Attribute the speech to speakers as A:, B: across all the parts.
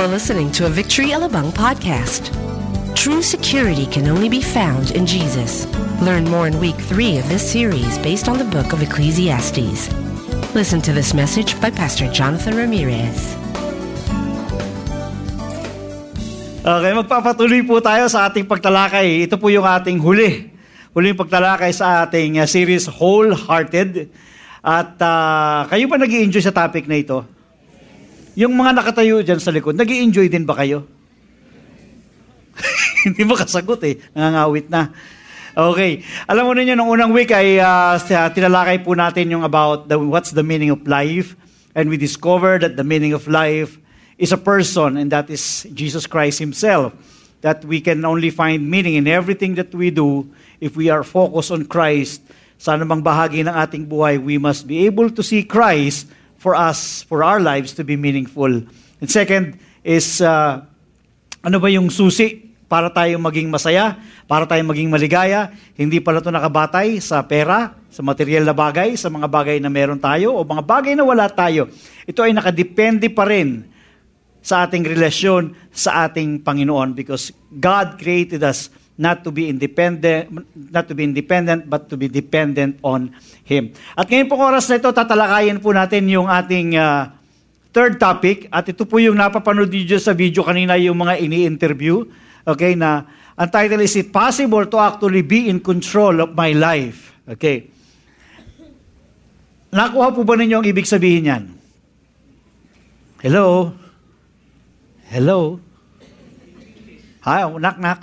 A: are listening to a Victory Alabang podcast. True security can only be found in Jesus. Learn more in week three of this series based on the book of Ecclesiastes. Listen to this message by Pastor Jonathan Ramirez.
B: Okay, magpapatuloy po tayo sa ating pagtalakay. Ito po yung ating huli. Huling pagtalakay sa ating uh, series Wholehearted. At uh, kayo ba nag enjoy sa topic na ito? Yung mga nakatayo dyan sa likod, nag enjoy din ba kayo? Hindi mo kasagot eh. Nangangawit na. Okay. Alam mo ninyo, nung unang week ay uh, tinalakay po natin yung about the, what's the meaning of life. And we discovered that the meaning of life is a person, and that is Jesus Christ Himself. That we can only find meaning in everything that we do if we are focused on Christ. Sa anumang bahagi ng ating buhay, we must be able to see Christ for us, for our lives to be meaningful. And second is, uh, ano ba yung susi para tayo maging masaya, para tayo maging maligaya? Hindi pala ito nakabatay sa pera, sa material na bagay, sa mga bagay na meron tayo, o mga bagay na wala tayo. Ito ay nakadepende pa rin sa ating relasyon sa ating Panginoon because God created us not to be independent not to be independent but to be dependent on him. At ngayon pong oras na ito tatalakayin po natin yung ating uh, third topic at ito po yung napapanood niyo sa video kanina yung mga ini-interview okay na ang title is it possible to actually be in control of my life. Okay. Nakuha po ba ninyo ang ibig sabihin niyan? Hello? Hello? Hi, knock, knock.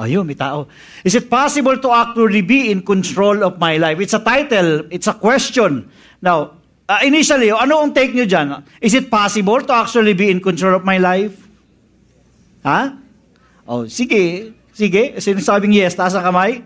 B: Ayun, may tao. Is it possible to actually be in control of my life? It's a title. It's a question. Now, uh, initially, ano ang take nyo dyan? Is it possible to actually be in control of my life? Ha? Oh, sige. Sige. Sinasabing yes, taas ang kamay.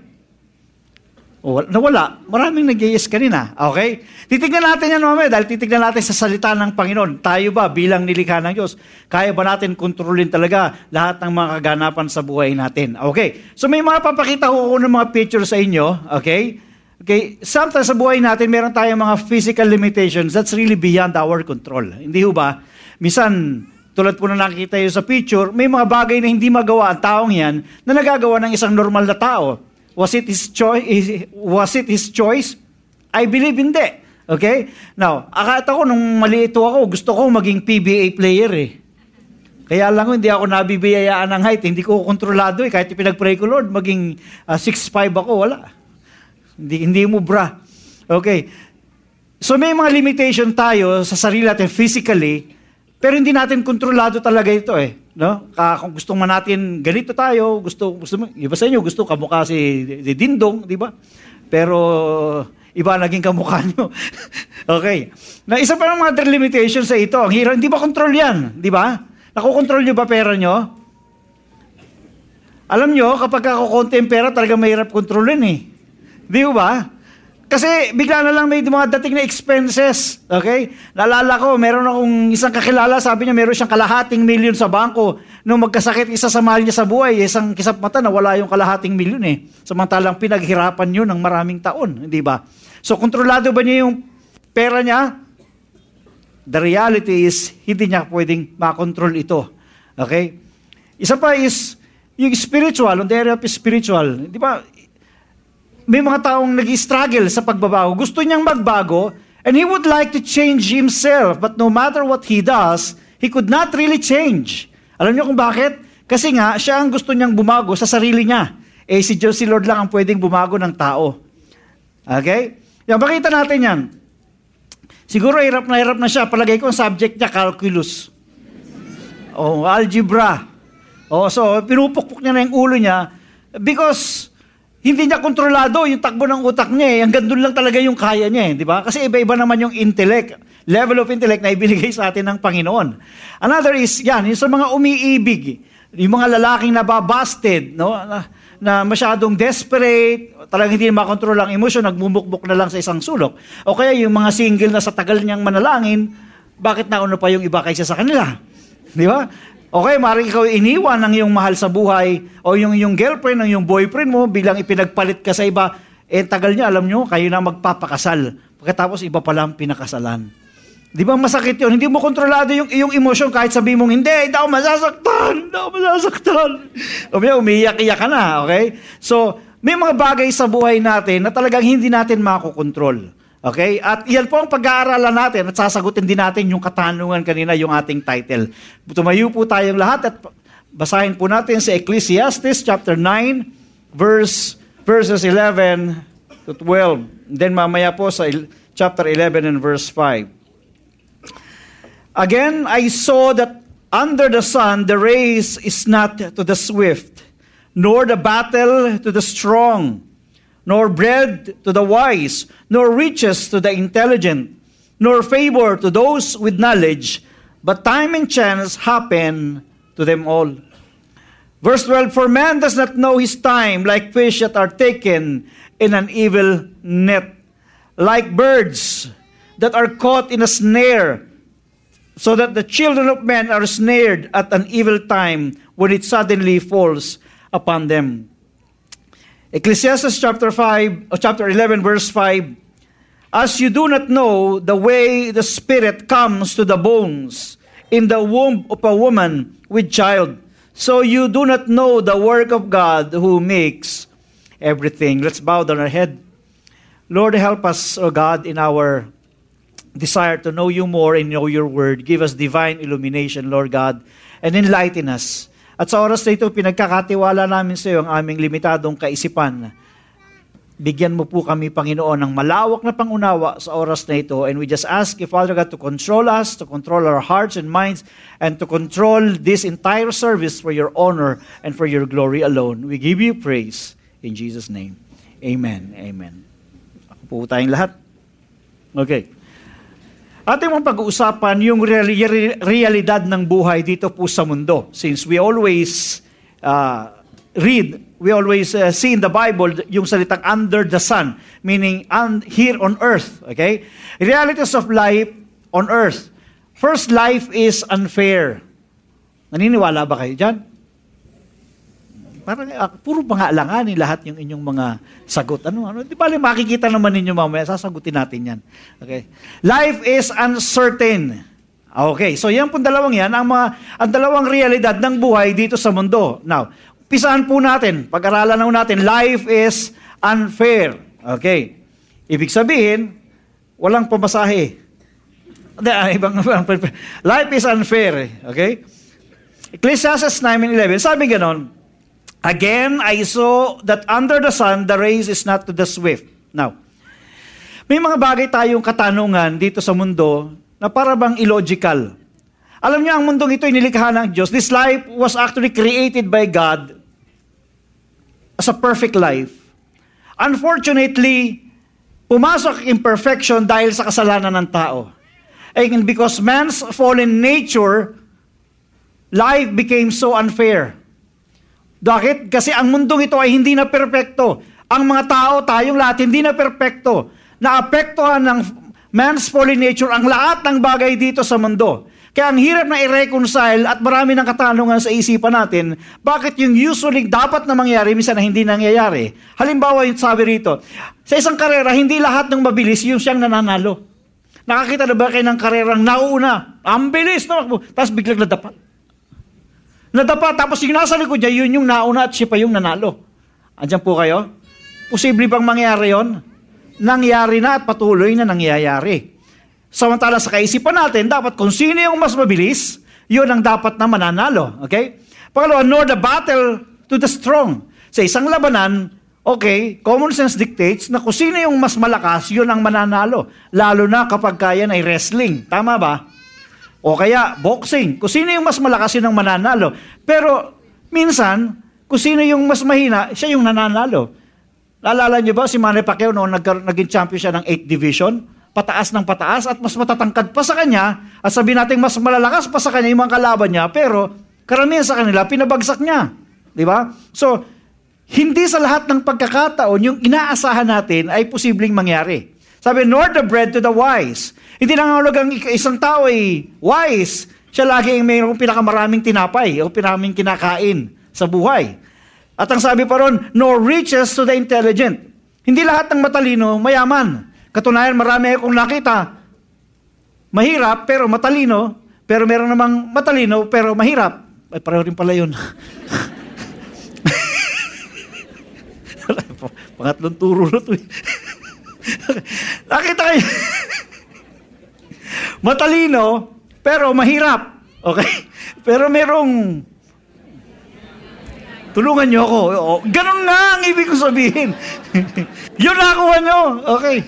B: O, nawala. Maraming nag-yes kanina. Okay? Titignan natin yan mamaya dahil titignan natin sa salita ng Panginoon. Tayo ba bilang nilikha ng Diyos? Kaya ba natin kontrolin talaga lahat ng mga kaganapan sa buhay natin? Okay? So may mga papakita ko ng mga picture sa inyo. Okay? Okay? Sometimes sa buhay natin, meron tayong mga physical limitations that's really beyond our control. Hindi ho ba? Misan, tulad po na nakikita yun sa picture, may mga bagay na hindi magawa ang taong yan na nagagawa ng isang normal na tao. Was it his choice? Was it his choice? I believe hindi. Okay? Now, akata ko nung maliit ako, gusto ko maging PBA player eh. Kaya lang hindi ako nabibiyayaan ng height. Hindi ko kontrolado eh. Kahit pinag-pray ko, Lord, maging uh, ah, 6'5 ako, wala. Hindi, hindi mo bra. Okay. So may mga limitation tayo sa sarili natin physically, pero hindi natin kontrolado talaga ito eh. No? Uh, kung gusto man natin ganito tayo, gusto gusto mo, iba sa inyo gusto kamukha si, si Dindong, di ba? Pero iba naging kamukha nyo. okay. Na isa pa ng mga limitations sa ito, ang hirap, hindi ba control yan? Di ba? Nakokontrol nyo ba pera nyo? Alam nyo, kapag ako konti ang pera, talaga mahirap kontrolin eh. Di ba? Kasi bigla na lang may mga dating na expenses. Okay? Nalala ko, meron akong isang kakilala, sabi niya meron siyang kalahating milyon sa bangko. Nung magkasakit isa sa mahal niya sa buhay, isang kisap mata na wala yung kalahating milyon eh. Samantalang pinaghirapan yun ng maraming taon. Hindi ba? So, kontrolado ba niya yung pera niya? The reality is, hindi niya pwedeng makontrol ito. Okay? Isa pa is, yung spiritual, on the area of spiritual, di ba, may mga taong nag-struggle sa pagbabago. Gusto niyang magbago, and he would like to change himself. But no matter what he does, he could not really change. Alam niyo kung bakit? Kasi nga, siya ang gusto niyang bumago sa sarili niya. Eh, si Diyos, si Lord lang ang pwedeng bumago ng tao. Okay? Yan, pakita natin yan. Siguro hirap na hirap na siya. Palagay ko ang subject niya, calculus. O, oh, algebra. O, oh, so, pinupukpuk niya na yung ulo niya because hindi niya kontrolado yung takbo ng utak niya eh. Hanggang doon lang talaga yung kaya niya eh, di ba? Kasi iba-iba naman yung intellect, level of intellect na ibinigay sa atin ng Panginoon. Another is, yan, yung sa mga umiibig, yung mga lalaking nababasted, no? Na, na masyadong desperate, talagang hindi makontrol ang emosyon, nagmumukbok na lang sa isang sulok. O kaya yung mga single na sa tagal niyang manalangin, bakit nauna pa yung iba kaysa sa kanila? Di ba? Okay, maaaring ikaw iniwan ng iyong mahal sa buhay o yung yung girlfriend o yung boyfriend mo bilang ipinagpalit ka sa iba, eh tagal niya, alam nyo, kayo na magpapakasal. Pagkatapos iba pala ang pinakasalan. Di ba masakit yun? Hindi mo kontrolado yung iyong emosyon kahit sabi mong, hindi, hindi ako masasaktan, hindi ako masasaktan. O may umiiyak-iyak ka na, okay? So, may mga bagay sa buhay natin na talagang hindi natin makokontrol. Okay? At yan po ang pag-aaralan natin at sasagutin din natin yung katanungan kanina, yung ating title. Tumayo po tayong lahat at basahin po natin sa Ecclesiastes chapter 9, verse, verses 11 to 12. Then mamaya po sa chapter 11 and verse 5. Again, I saw that under the sun the race is not to the swift, nor the battle to the strong, nor bread to the wise, nor riches to the intelligent, nor favor to those with knowledge, but time and chance happen to them all. Verse 12 For man does not know his time, like fish that are taken in an evil net, like birds that are caught in a snare so that the children of men are snared at an evil time when it suddenly falls upon them. Ecclesiastes chapter 5, or chapter 11, verse 5. As you do not know the way the Spirit comes to the bones in the womb of a woman with child, so you do not know the work of God who makes everything. Let's bow down our head. Lord, help us, O God, in our desire to know you more and know your word. Give us divine illumination, Lord God, and enlighten us. At sa oras na ito, pinagkakatiwala namin sa iyo ang aming limitadong kaisipan. Bigyan mo po kami, Panginoon, ng malawak na pangunawa sa oras na ito. And we just ask you, Father God, to control us, to control our hearts and minds, and to control this entire service for your honor and for your glory alone. We give you praise in Jesus' name. Amen. Amen. Ako po tayong lahat. Okay. Ating mong pag-uusapan yung realidad ng buhay dito po sa mundo. Since we always uh, read, we always uh, see in the Bible yung salitang under the sun, meaning un- here on earth. Okay? Realities of life on earth. First, life is unfair. Naniniwala ba kayo dyan? Parang uh, puro pangaalanganin lahat yung inyong mga sagot. Ano, ano? Di ba makikita naman ninyo mamaya, sasagutin natin yan. Okay. Life is uncertain. Okay, so yan pong dalawang yan, ang, mga, ang dalawang realidad ng buhay dito sa mundo. Now, pisahan po natin, pag-aralan na natin, life is unfair. Okay. Ibig sabihin, walang pamasahe. Ah, ibang, life is unfair. Okay? Ecclesiastes 9.11, sabi ganon, Again, I saw that under the sun, the race is not to the swift. Now, may mga bagay tayong katanungan dito sa mundo na para bang illogical. Alam niyo, ang mundong ito inilikha ng Diyos. This life was actually created by God as a perfect life. Unfortunately, pumasok imperfection dahil sa kasalanan ng tao. And because man's fallen nature, life became so unfair. Bakit? Kasi ang mundong ito ay hindi na perpekto. Ang mga tao, tayong lahat, hindi na perpekto. Naapektuhan ng man's fallen nature ang lahat ng bagay dito sa mundo. Kaya ang hirap na i-reconcile at marami ng katanungan sa isipan natin, bakit yung usually dapat na mangyari, minsan na hindi nangyayari. Halimbawa yung sabi rito, sa isang karera, hindi lahat ng mabilis yung siyang nananalo. Nakakita na ba kayo ng karerang nauna? Ang bilis na Tapos biglang nadapat. Nadapa, tapos yung nasa likod niya, yun yung nauna at siya pa yung nanalo. Andiyan po kayo? Posible bang mangyari yon? Nangyari na at patuloy na nangyayari. Samantala sa kaisipan natin, dapat kung sino yung mas mabilis, yun ang dapat na mananalo. Okay? Pangalawa, nor the battle to the strong. Sa isang labanan, okay, common sense dictates na kung sino yung mas malakas, yun ang mananalo. Lalo na kapag kaya ay wrestling. Tama ba? O kaya boxing. Kung sino yung mas malakas yun ang mananalo. Pero minsan, kung sino yung mas mahina, siya yung nananalo. Naalala niyo ba si Manny Pacquiao noong nag- naging champion siya ng 8th division? Pataas ng pataas at mas matatangkad pa sa kanya at sabi natin mas malalakas pa sa kanya yung mga kalaban niya pero karamihan sa kanila pinabagsak niya. Di ba? So, hindi sa lahat ng pagkakataon yung inaasahan natin ay posibleng mangyari. Sabi, nor the bread to the wise. Hindi nangangahulugang isang tao ay wise. Siya lagi ang mayroong pinakamaraming tinapay o pinakaraming kinakain sa buhay. At ang sabi pa ron, no riches to the intelligent. Hindi lahat ng matalino mayaman. Katunayan, marami akong nakita. mahirap pero matalino, pero meron namang matalino pero mahirap. Ay, pareho rin pala yun. Pangatlong turo na to eh. Nakita kayo? matalino, pero mahirap. Okay? Pero merong Tulungan niyo ako. O, ganun nga ang ibig ko sabihin. Yun nakuha niyo. Okay.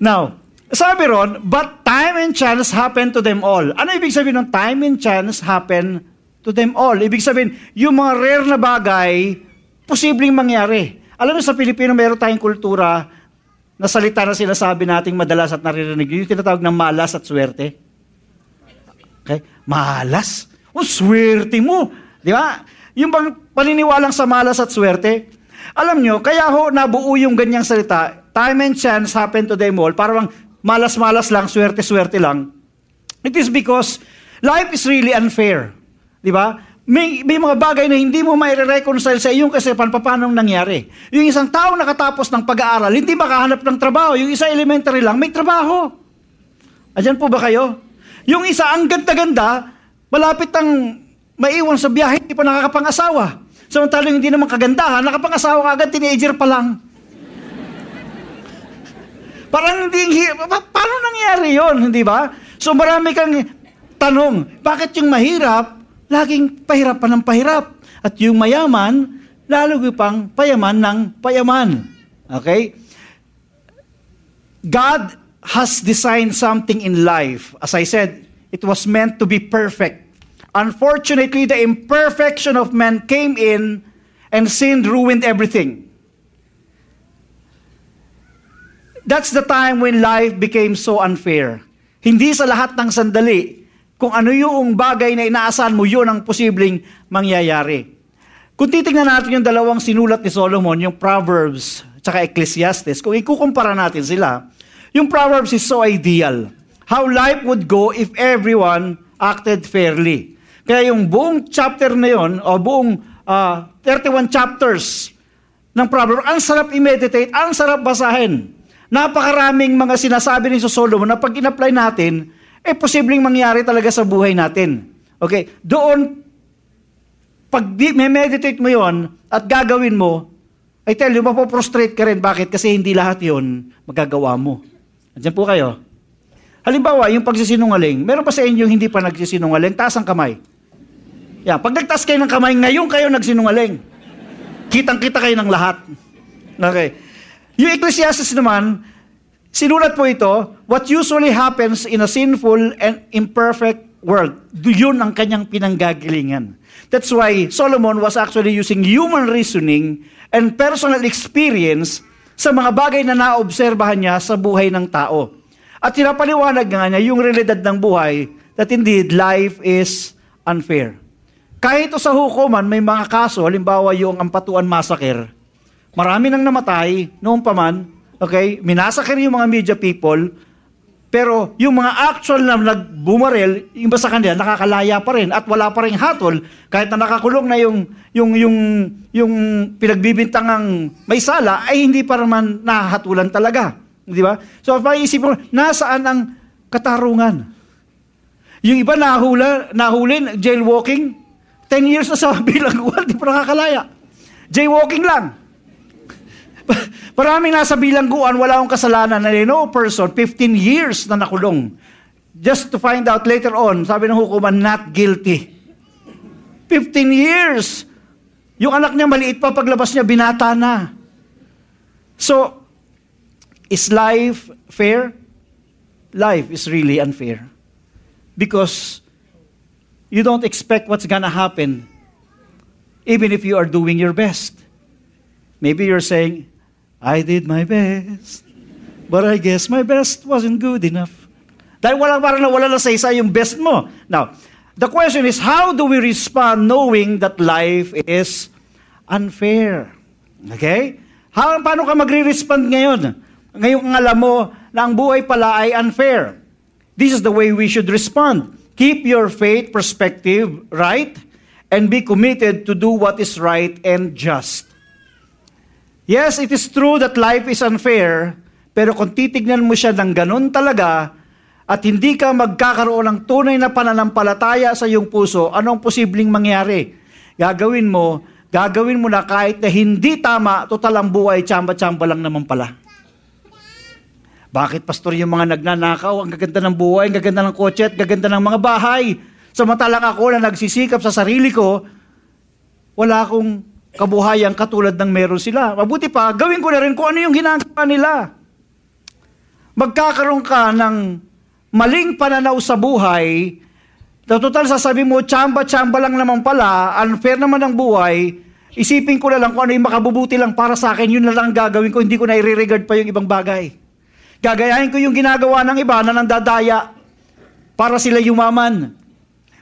B: Now, sabi ron, but time and chance happen to them all. Ano ibig sabihin ng time and chance happen to them all? Ibig sabihin, yung mga rare na bagay, posibleng mangyari. Alam mo sa Pilipino, meron tayong kultura na salita na sinasabi nating madalas at naririnig. Yung tinatawag ng malas at swerte. Okay? Malas? O, swerte mo. Di ba? Yung bang paniniwalang sa malas at swerte, alam nyo, kaya ho nabuo yung ganyang salita, time and chance happen to them all, parang malas-malas lang, swerte-swerte lang. It is because life is really unfair. Di ba? May, may mga bagay na hindi mo mai-reconcile sa iyong kasipan paano nangyari. Yung isang tao nakatapos ng pag-aaral, hindi makahanap ng trabaho. Yung isa elementary lang, may trabaho. Ayan po ba kayo? Yung isa ang ganda-ganda, Malapit ang maiwan sa biyahe, hindi pa nakakapang-asawa. Samantalang hindi naman kagandahan, nakapang-asawa ka agad, teenager pa lang. Parang hindi, pa- paano nangyari yon hindi ba? So marami kang tanong, bakit yung mahirap, laging pahirap pa ng pahirap? At yung mayaman, lalo pang payaman ng payaman. Okay? God has designed something in life. As I said, it was meant to be perfect. Unfortunately, the imperfection of man came in and sin ruined everything. That's the time when life became so unfair. Hindi sa lahat ng sandali, kung ano yung bagay na inaasahan mo, yun ang posibleng mangyayari. Kung titingnan natin yung dalawang sinulat ni Solomon, yung Proverbs at Ecclesiastes, kung ikukumpara natin sila, yung Proverbs is so ideal. How life would go if everyone acted fairly. Kaya yung buong chapter na yon o buong uh, ah, 31 chapters ng Proverbs, ang sarap i-meditate, ang sarap basahin. Napakaraming mga sinasabi ni Solomon na pag in-apply natin, eh posibleng mangyari talaga sa buhay natin. Okay? Doon, pag may meditate mo yon at gagawin mo, I tell you, mapoprostrate ka rin. Bakit? Kasi hindi lahat yon magagawa mo. Andiyan po kayo. Halimbawa, yung pagsisinungaling, meron pa sa inyo hindi pa nagsisinungaling, taas ang kamay. Yeah, pag nagtas kayo ng kamay, ngayon kayo nagsinungaling. Kitang-kita kayo ng lahat. Okay. Yung Ecclesiastes naman, sinulat po ito, what usually happens in a sinful and imperfect world. Yun ang kanyang pinanggagalingan. That's why Solomon was actually using human reasoning and personal experience sa mga bagay na naobserbahan niya sa buhay ng tao. At pinapaliwanag nga niya yung realidad ng buhay that indeed life is unfair. Kahit sa hukuman, may mga kaso, halimbawa yung Ampatuan Massacre, marami nang namatay noong paman, okay, minasakir yung mga media people, pero yung mga actual na nagbumarel, yung ba sa kanila, nakakalaya pa rin at wala pa rin hatol, kahit na nakakulong na yung, yung, yung, yung pinagbibintangang may sala, ay hindi pa naman nahatulan talaga. Di ba? So, paisip mo, nasaan ang katarungan? Yung iba nahula, nahulin, jailwalking, 10 years na sa bilangguan, di pa nakakalaya. Jaywalking lang. Maraming nasa bilangguan, wala akong kasalanan na no person, 15 years na nakulong. Just to find out later on, sabi ng hukuman, not guilty. 15 years. Yung anak niya maliit pa, paglabas niya, binata na. So, is life fair? Life is really unfair. Because you don't expect what's gonna happen, even if you are doing your best. Maybe you're saying, I did my best, but I guess my best wasn't good enough. Dahil wala, parang wala na sa isa yung best mo. Now, the question is, how do we respond knowing that life is unfair? Okay? How, paano ka magre-respond ngayon? Ngayon kang alam mo na ang buhay pala ay unfair. This is the way we should respond. Keep your faith perspective right and be committed to do what is right and just. Yes, it is true that life is unfair, Pero kung titignan mo siya ng ganun talaga, at hindi ka magkakaroon ng tunay na pananampalataya sa iyong puso, anong posibleng mangyari? Gagawin mo, gagawin mo na kahit na hindi tama, total ang buhay, tsamba-tsamba lang naman pala. Bakit, pastor, yung mga nagnanakaw, ang gaganda ng buhay, ang gaganda ng kotse, at gaganda ng mga bahay. Samantalang ako na nagsisikap sa sarili ko, wala akong kabuhayan katulad ng meron sila. Mabuti pa, gawin ko na rin kung ano yung ginagawa nila. Magkakaroon ka ng maling pananaw sa buhay, na total sasabi mo, tsamba-tsamba lang naman pala, unfair naman ang buhay, isipin ko na lang kung ano yung makabubuti lang para sa akin, yun na lang ang gagawin ko, hindi ko na i-regard pa yung ibang bagay. Gagayahin ko yung ginagawa ng iba na nandadaya para sila yumaman.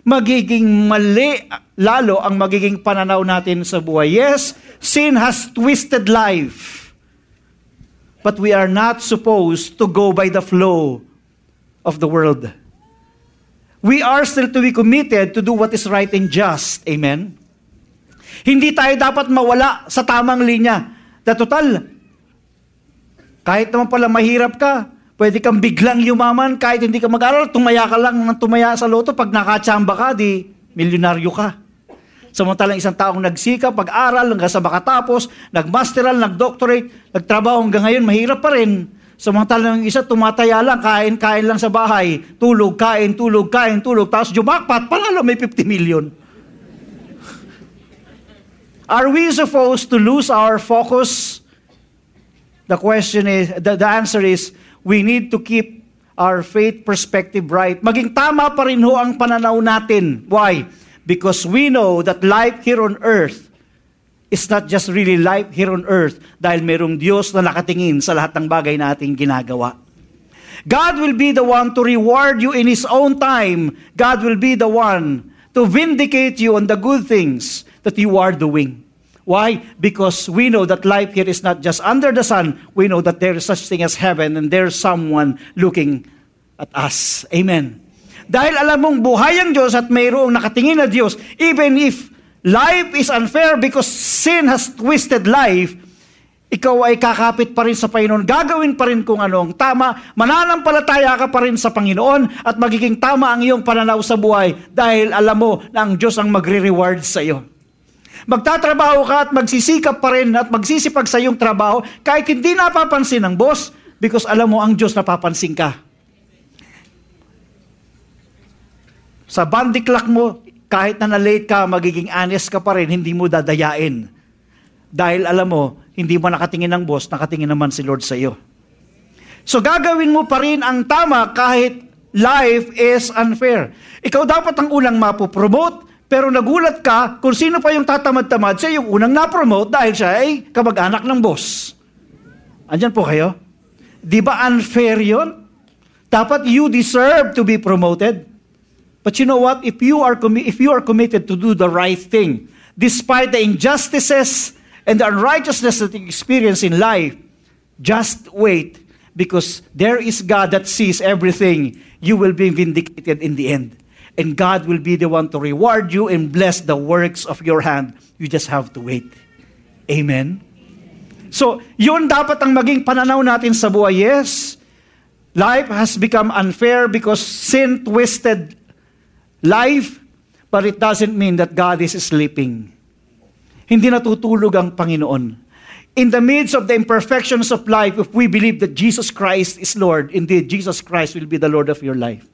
B: Magiging mali lalo ang magiging pananaw natin sa buhay. Yes, sin has twisted life. But we are not supposed to go by the flow of the world. We are still to be committed to do what is right and just. Amen? Hindi tayo dapat mawala sa tamang linya. Na total, kahit naman pala mahirap ka, pwede kang biglang yumaman kahit hindi ka mag-aral, tumaya ka lang ng tumaya sa loto, pag nakachamba ka, di milyonaryo ka. Samantalang isang taong nagsika, pag-aral hanggang sa makatapos, nagmasteral, nagdoctorate, nagtrabaho hanggang ngayon, mahirap pa rin. Samantalang isa tumataya lang, kain-kain lang sa bahay, tulog, kain, tulog, kain, tulog, tapos jumakpat, panalo may 50 million. Are we supposed to lose our focus The question is, the, the answer is, we need to keep our faith perspective right. Maging tama pa rin ho ang pananaw natin. Why? Because we know that life here on earth is not just really life here on earth dahil merong Diyos na nakatingin sa lahat ng bagay na ating ginagawa. God will be the one to reward you in His own time. God will be the one to vindicate you on the good things that you are doing. Why? Because we know that life here is not just under the sun. We know that there is such thing as heaven and there's someone looking at us. Amen. Dahil alam mong buhay ang Diyos at mayroong nakatingin na Diyos, even if life is unfair because sin has twisted life, ikaw ay kakapit pa rin sa Panginoon. Gagawin pa rin kung anong tama. Mananampalataya ka pa rin sa Panginoon at magiging tama ang iyong pananaw sa buhay dahil alam mo na ang Diyos ang magre-reward sa iyo. Magtatrabaho ka at magsisikap pa rin at magsisipag sa iyong trabaho kahit hindi napapansin ng boss because alam mo ang Diyos napapansin ka. Sa bandiklak mo, kahit na na-late ka, magiging honest ka pa rin, hindi mo dadayain. Dahil alam mo, hindi mo nakatingin ng boss, nakatingin naman si Lord sa iyo. So gagawin mo pa rin ang tama kahit life is unfair. Ikaw dapat ang unang mapopromote, pero nagulat ka kung sino pa yung tatamad-tamad, siya yung unang na-promote dahil siya ay kamag-anak ng boss. Andyan po kayo? Di ba unfair yon? Dapat you deserve to be promoted. But you know what? If you are commi- if you are committed to do the right thing, despite the injustices and the unrighteousness that you experience in life, just wait because there is God that sees everything. You will be vindicated in the end. And God will be the one to reward you and bless the works of your hand. You just have to wait. Amen? So, yun dapat ang maging pananaw natin sa buhay. Yes, life has become unfair because sin twisted life, but it doesn't mean that God is sleeping. Hindi natutulog ang Panginoon. In the midst of the imperfections of life, if we believe that Jesus Christ is Lord, indeed, Jesus Christ will be the Lord of your life.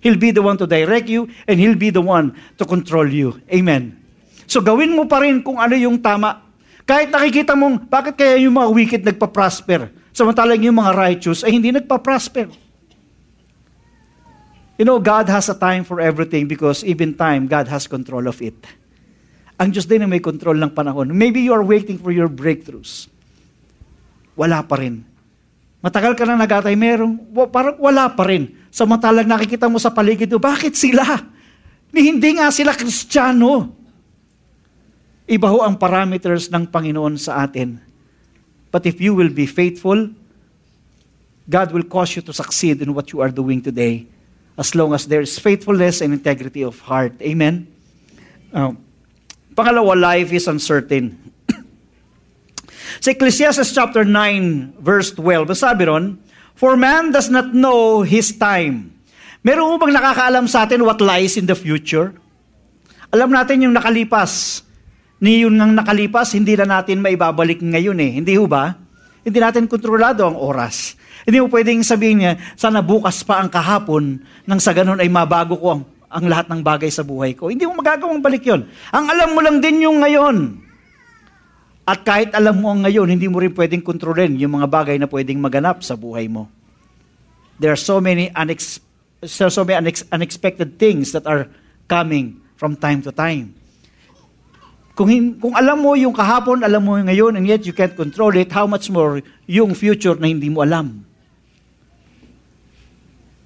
B: He'll be the one to direct you and He'll be the one to control you. Amen. So gawin mo pa rin kung ano yung tama. Kahit nakikita mong, bakit kaya yung mga wicked nagpa-prosper? Samantalang yung mga righteous ay hindi nagpa-prosper. You know, God has a time for everything because even time, God has control of it. Ang Diyos din na may control ng panahon. Maybe you are waiting for your breakthroughs. Wala pa rin. Matagal ka na nagatay, merong, parang wala pa rin. Samantalang nakikita mo sa paligid mo, bakit sila? Ni hindi nga sila kristyano. Iba ho ang parameters ng Panginoon sa atin. But if you will be faithful, God will cause you to succeed in what you are doing today as long as there is faithfulness and integrity of heart. Amen? Uh, pangalawa, life is uncertain. Sa Ecclesiastes chapter 9, verse 12, sabi ron, For man does not know his time. Meron mo bang nakakaalam sa atin what lies in the future? Alam natin yung nakalipas. Ni yun ng nakalipas, hindi na natin maibabalik ngayon eh. Hindi ho ba? Hindi natin kontrolado ang oras. Hindi mo pwedeng sabihin niya, sana bukas pa ang kahapon, nang sa ganun ay mabago ko ang, ang lahat ng bagay sa buhay ko. Hindi mo magagawang balik yon. Ang alam mo lang din yung ngayon. At kahit alam mo ang ngayon, hindi mo rin pwedeng kontrolin yung mga bagay na pwedeng maganap sa buhay mo. There are so many, unex- so, many unex- unexpected things that are coming from time to time. Kung, kung alam mo yung kahapon, alam mo ngayon, and yet you can't control it, how much more yung future na hindi mo alam.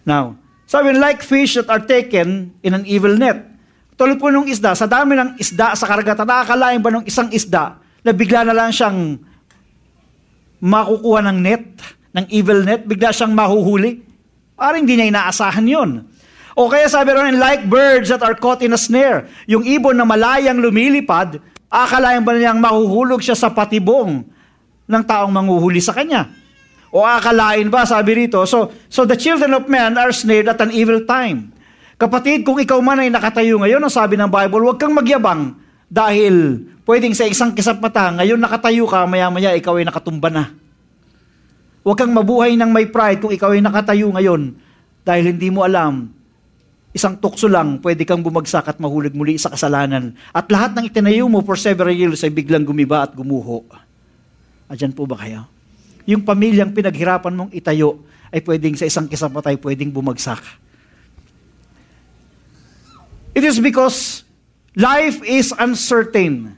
B: Now, sabi, like fish that are taken in an evil net. Tulad po nung isda, sa dami ng isda sa karagatan, nakakalain ba ng isang isda na bigla na lang siyang makukuha ng net, ng evil net, bigla siyang mahuhuli? Parang hindi niya inaasahan yon. O kaya sabi ron, like birds that are caught in a snare. Yung ibon na malayang lumilipad, akalain ba niyang mahuhulog siya sa patibong ng taong manguhuli sa kanya? O akalain ba, sabi rito, so, so the children of men are snared at an evil time. Kapatid, kung ikaw man ay nakatayo ngayon, ang sabi ng Bible, huwag kang magyabang dahil pwedeng sa isang kisap mata, ngayon nakatayo ka, maya-maya ikaw ay nakatumba na. Huwag kang mabuhay ng may pride kung ikaw ay nakatayo ngayon dahil hindi mo alam isang tukso lang, pwede kang bumagsak at mahulog muli sa kasalanan. At lahat ng itinayo mo for several years ay biglang gumiba at gumuho. Adyan po ba kayo? Yung pamilyang pinaghirapan mong itayo ay pwedeng sa isang kisapatay, pwedeng bumagsak. It is because life is uncertain.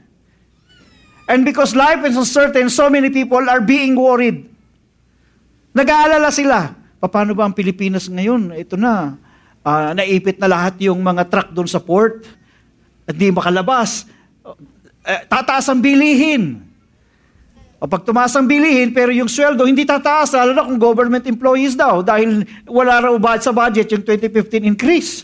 B: And because life is uncertain, so many people are being worried. Nag-aalala sila. Paano ba ang Pilipinas ngayon? Ito na, uh, naipit na lahat yung mga truck doon sa port at di makalabas. Uh, tataas ang bilihin. O pag tumaas ang bilihin, pero yung sweldo hindi tataas, lalo na kung government employees daw, dahil wala raw ba sa budget yung 2015 increase.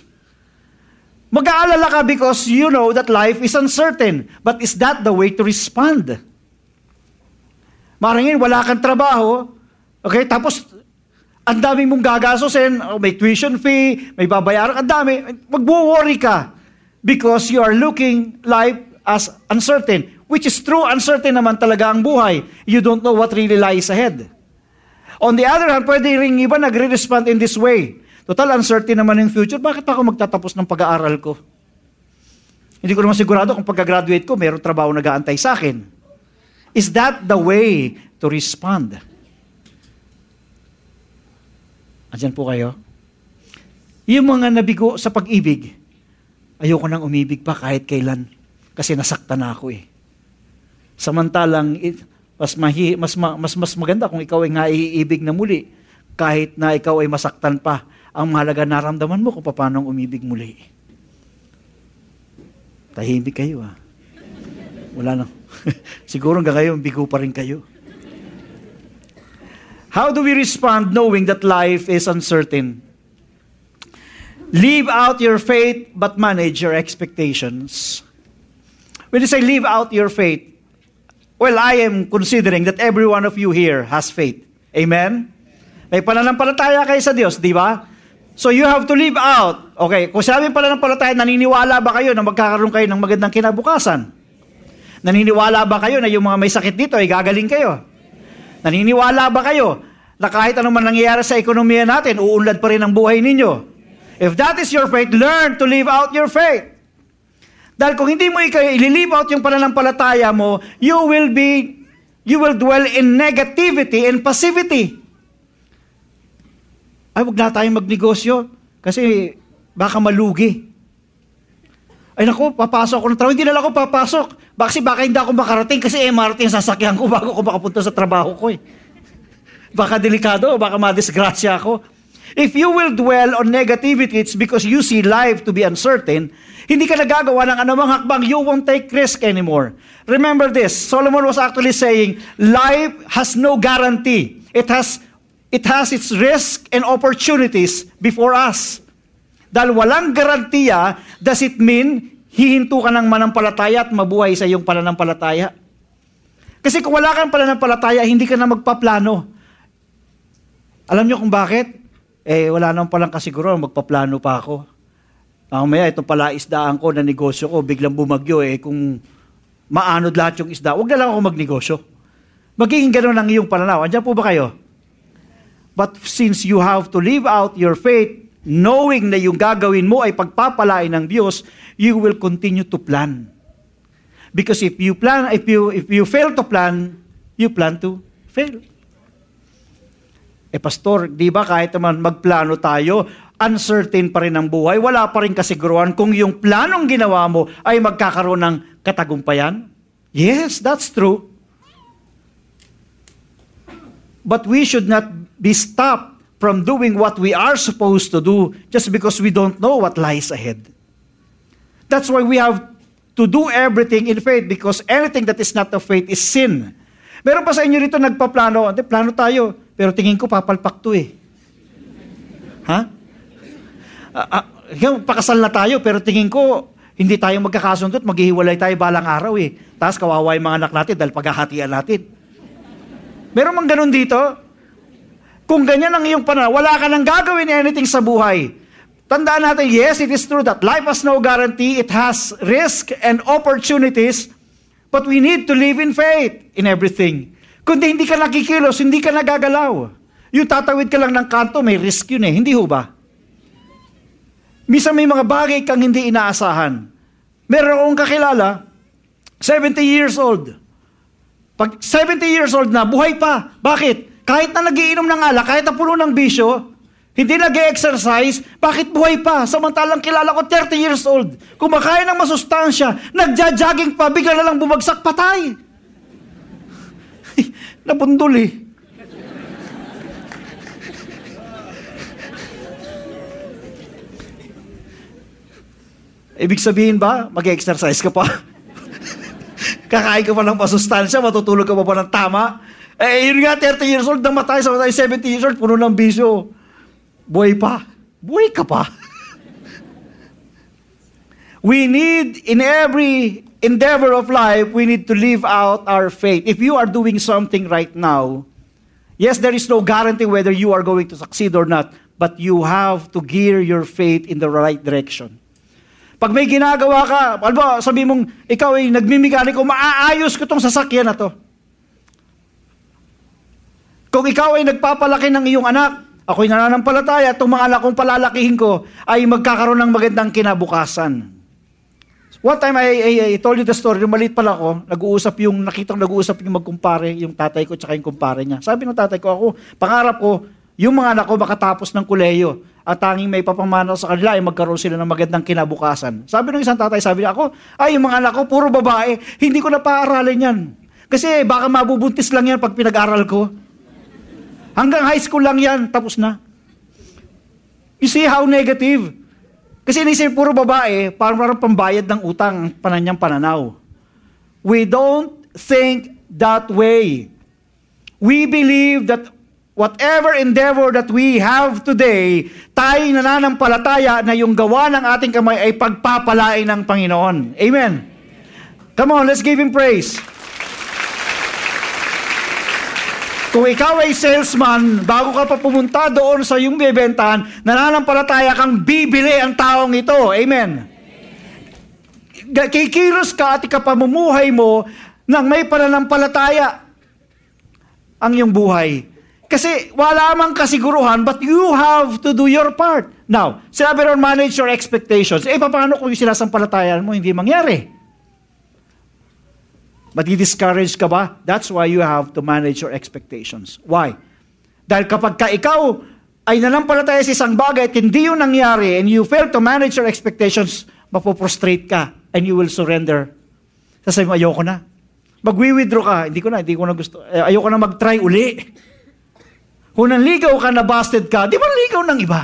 B: Mag-aalala ka because you know that life is uncertain. But is that the way to respond? Marangin, wala kang trabaho, okay, tapos ang dami mong gagastusin, oh, may tuition fee, may babayaran, ang dami. Magwo-worry ka because you are looking life as uncertain, which is true, uncertain naman talaga ang buhay. You don't know what really lies ahead. On the other hand, pwede rin iba nagre-respond in this way. Total, uncertain naman yung future. Bakit ako magtatapos ng pag-aaral ko? Hindi ko naman sigurado kung pagka-graduate ko, mayroong trabaho nag-aantay sa akin. Is that the way to respond? Andyan po kayo? Yung mga nabigo sa pag-ibig, ayoko nang umibig pa kahit kailan. Kasi nasaktan na ako eh. Samantalang, mas, mahi, mas, mas, mas maganda kung ikaw ay nga iibig na muli, kahit na ikaw ay masaktan pa. Ang mahalaga naramdaman mo kung paano umibig muli. Tahimik kayo ah. Wala na. Siguro hanggang ngayon, bigo pa rin kayo. How do we respond knowing that life is uncertain? Leave out your faith, but manage your expectations. When you say leave out your faith, well, I am considering that every one of you here has faith. Amen? May pananampalataya kayo sa Diyos, di ba? So you have to leave out. Okay, kung sabi pananampalataya, naniniwala ba kayo na magkakaroon kayo ng magandang kinabukasan? Naniniwala ba kayo na yung mga may sakit dito ay gagaling kayo? Naniniwala ba kayo na kahit anong nangyayari sa ekonomiya natin, uunlad pa rin ang buhay ninyo? If that is your faith, learn to live out your faith. Dahil kung hindi mo ikaw ililive out yung pananampalataya mo, you will be, you will dwell in negativity and passivity. Ay, wag na tayong magnegosyo kasi baka malugi. Ay naku, papasok ako ng trabaho. Hindi na lang ako papasok. Kasi baka hindi ako makarating kasi MRT ang sasakyan ko bago ako makapunta sa trabaho ko eh. Baka delikado, baka madisgrasya ako. If you will dwell on negativity, it's because you see life to be uncertain. Hindi ka nagagawa ng anumang hakbang. You won't take risk anymore. Remember this, Solomon was actually saying, life has no guarantee. It has, it has its risk and opportunities before us. Dahil walang garantiya, does it mean hihinto ka ng manampalataya at mabuhay sa iyong pananampalataya? Kasi kung wala kang pananampalataya, hindi ka na magpaplano. Alam niyo kung bakit? Eh, wala naman palang kasiguruhan, magpaplano pa ako. Mamaya, itong pala isdaan ko na negosyo ko, biglang bumagyo eh, kung maanod lahat yung isda, huwag na lang ako magnegosyo. Magiging ganun ang iyong pananaw. Andiyan po ba kayo? But since you have to live out your faith, knowing na yung gagawin mo ay pagpapalain ng Diyos, you will continue to plan. Because if you plan, if you if you fail to plan, you plan to fail. Eh pastor, di ba kahit naman magplano tayo, uncertain pa rin ang buhay, wala pa rin kasiguruhan kung yung planong ginawa mo ay magkakaroon ng katagumpayan? Yes, that's true. But we should not be stopped from doing what we are supposed to do just because we don't know what lies ahead. That's why we have to do everything in faith because anything that is not of faith is sin. Meron pa sa inyo rito nagpaplano, hindi, plano tayo, pero tingin ko papalpak to eh. Ha? Uh, uh, pakasal na tayo, pero tingin ko, hindi tayo magkakasundo maghihiwalay tayo balang araw eh. Tapos kawawa yung mga anak natin dahil paghahatian natin. Meron mang ganun dito? Kung ganyan ang iyong pananaw, wala ka nang gagawin anything sa buhay. Tandaan natin, yes, it is true that life has no guarantee. It has risk and opportunities. But we need to live in faith in everything. Kundi hindi ka nakikilos, hindi ka nagagalaw. Yung tatawid ka lang ng kanto, may risk yun eh. Hindi ho ba? Misa may mga bagay kang hindi inaasahan. Meron akong kakilala, 70 years old. Pag 70 years old na, buhay pa. Bakit? Kahit na nagiinom ng alak, kahit na puno ng bisyo, hindi nag exercise bakit buhay pa? Samantalang kilala ko 30 years old, kumakain ng masustansya, nagja-jogging pa, bigla na lang bumagsak, patay. Nabundol eh. Ibig sabihin ba, mag-exercise ka pa? Kakain ka pa ng masustansya, matutulog ka pa ba ng tama? Eh, yun nga, 30 years old, namatay sa 70 years old, puno ng bisyo. Buhay pa. Buhay ka pa. we need, in every endeavor of life, we need to live out our faith. If you are doing something right now, yes, there is no guarantee whether you are going to succeed or not, but you have to gear your faith in the right direction. Pag may ginagawa ka, alba, sabi mong, ikaw ay nagmimikaniko, maaayos ko tong sasakyan na to. Kung ikaw ay nagpapalaki ng iyong anak, ako'y nananampalataya, itong mga anak kong palalakihin ko ay magkakaroon ng magandang kinabukasan. One time, I, I, I told you the story, maliit pala ako, nag-uusap yung, nakitang nag-uusap yung magkumpare, yung tatay ko tsaka yung kumpare niya. Sabi ng tatay ko, ako, pangarap ko, yung mga anak ko makatapos ng kuleyo at tanging may papamana sa kanila ay magkaroon sila ng magandang kinabukasan. Sabi ng isang tatay, sabi niya ako, ay yung mga anak ko, puro babae, hindi ko na paaralin yan. Kasi baka mabubuntis lang yan pag pinag-aral ko. Hanggang high school lang yan, tapos na. You see how negative? Kasi inisip puro babae, parang parang pambayad ng utang ang pananyang pananaw. We don't think that way. We believe that whatever endeavor that we have today, tayo nananampalataya na yung gawa ng ating kamay ay pagpapalain ng Panginoon. Amen. Come on, let's give Him praise. Kung ikaw ay salesman, bago ka pa pumunta doon sa iyong bibentahan, nananampalataya kang bibili ang taong ito. Amen. Kikilos ka at ikapamumuhay mo nang may pananampalataya ang iyong buhay. Kasi wala mang kasiguruhan, but you have to do your part. Now, sinabi ron, manage your expectations. Eh, paano kung yung sinasampalatayan mo hindi mangyari? Madi-discourage ka ba? That's why you have to manage your expectations. Why? Dahil kapag ka ikaw ay nanampalataya sa isang bagay at hindi yun nangyari and you fail to manage your expectations, mapoprostrate ka and you will surrender. Sasabi mo, ayoko na. Magwi-withdraw ka, hindi ko na, hindi ko na gusto. Eh, ayoko na mag-try uli. Kung nanligaw ka, na busted ka, di ba nanligaw ng iba?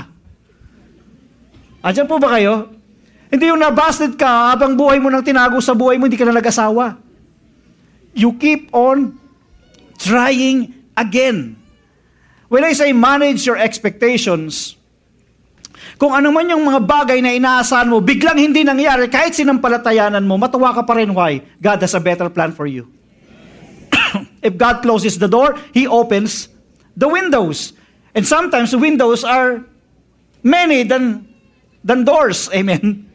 B: Andiyan po ba kayo? Hindi yung nabusted ka, habang buhay mo nang tinago sa buhay mo, hindi ka na nag-asawa. You keep on trying again. When I say manage your expectations, kung ano man yung mga bagay na inaasahan mo, biglang hindi nangyari, kahit sinampalatayanan mo, matuwa ka pa rin. Why? God has a better plan for you. If God closes the door, He opens the windows. And sometimes windows are many than, than doors. Amen.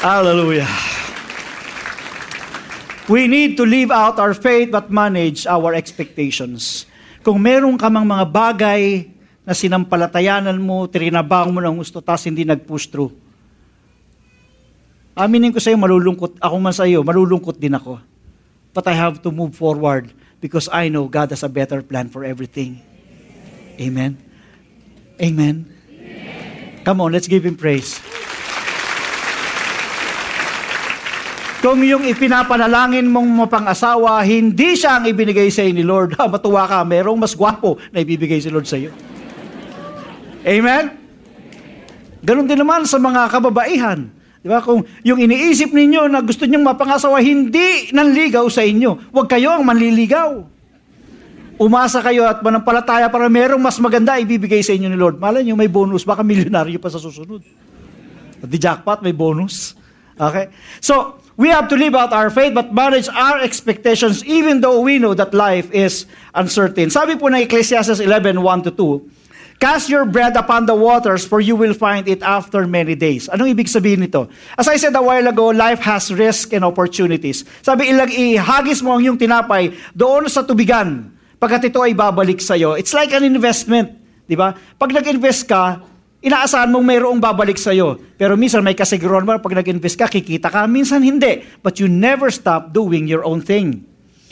B: Hallelujah. We need to live out our faith but manage our expectations. Kung meron ka mang mga bagay na sinampalatayanan mo, trinabang mo ng gusto, tas hindi nag-push through. Aminin ko sa iyo, malulungkot. Ako man sa iyo, malulungkot din ako. But I have to move forward because I know God has a better plan for everything. Amen. Amen. Amen. Come on, let's give Him praise. Kung yung ipinapanalangin mong mapang-asawa, hindi siya ang ibinigay sa ni Lord, ha, matuwa ka, merong mas gwapo na ibibigay si Lord sa iyo. Amen? Ganon din naman sa mga kababaihan. Di ba? Kung yung iniisip ninyo na gusto nyong mapangasawa, hindi nanligaw sa inyo. Huwag kayo ang manliligaw. Umasa kayo at manampalataya para merong mas maganda ibibigay sa inyo ni Lord. Malay nyo, may bonus. Baka milyonaryo pa sa susunod. Di jackpot, may bonus. Okay? So, we have to live out our faith but manage our expectations even though we know that life is uncertain. Sabi po ng Ecclesiastes 11, 1 to 2, Cast your bread upon the waters, for you will find it after many days. Anong ibig sabihin nito? As I said a while ago, life has risk and opportunities. Sabi, ilag ihagis mo ang iyong tinapay doon sa tubigan. Pagkat ito ay babalik sa iyo. It's like an investment. Di ba? Pag nag-invest ka, inaasahan mong mayroong babalik sa iyo. Pero minsan may kasiguruhan mo, pag nag-invest ka, kikita ka. Minsan hindi. But you never stop doing your own thing.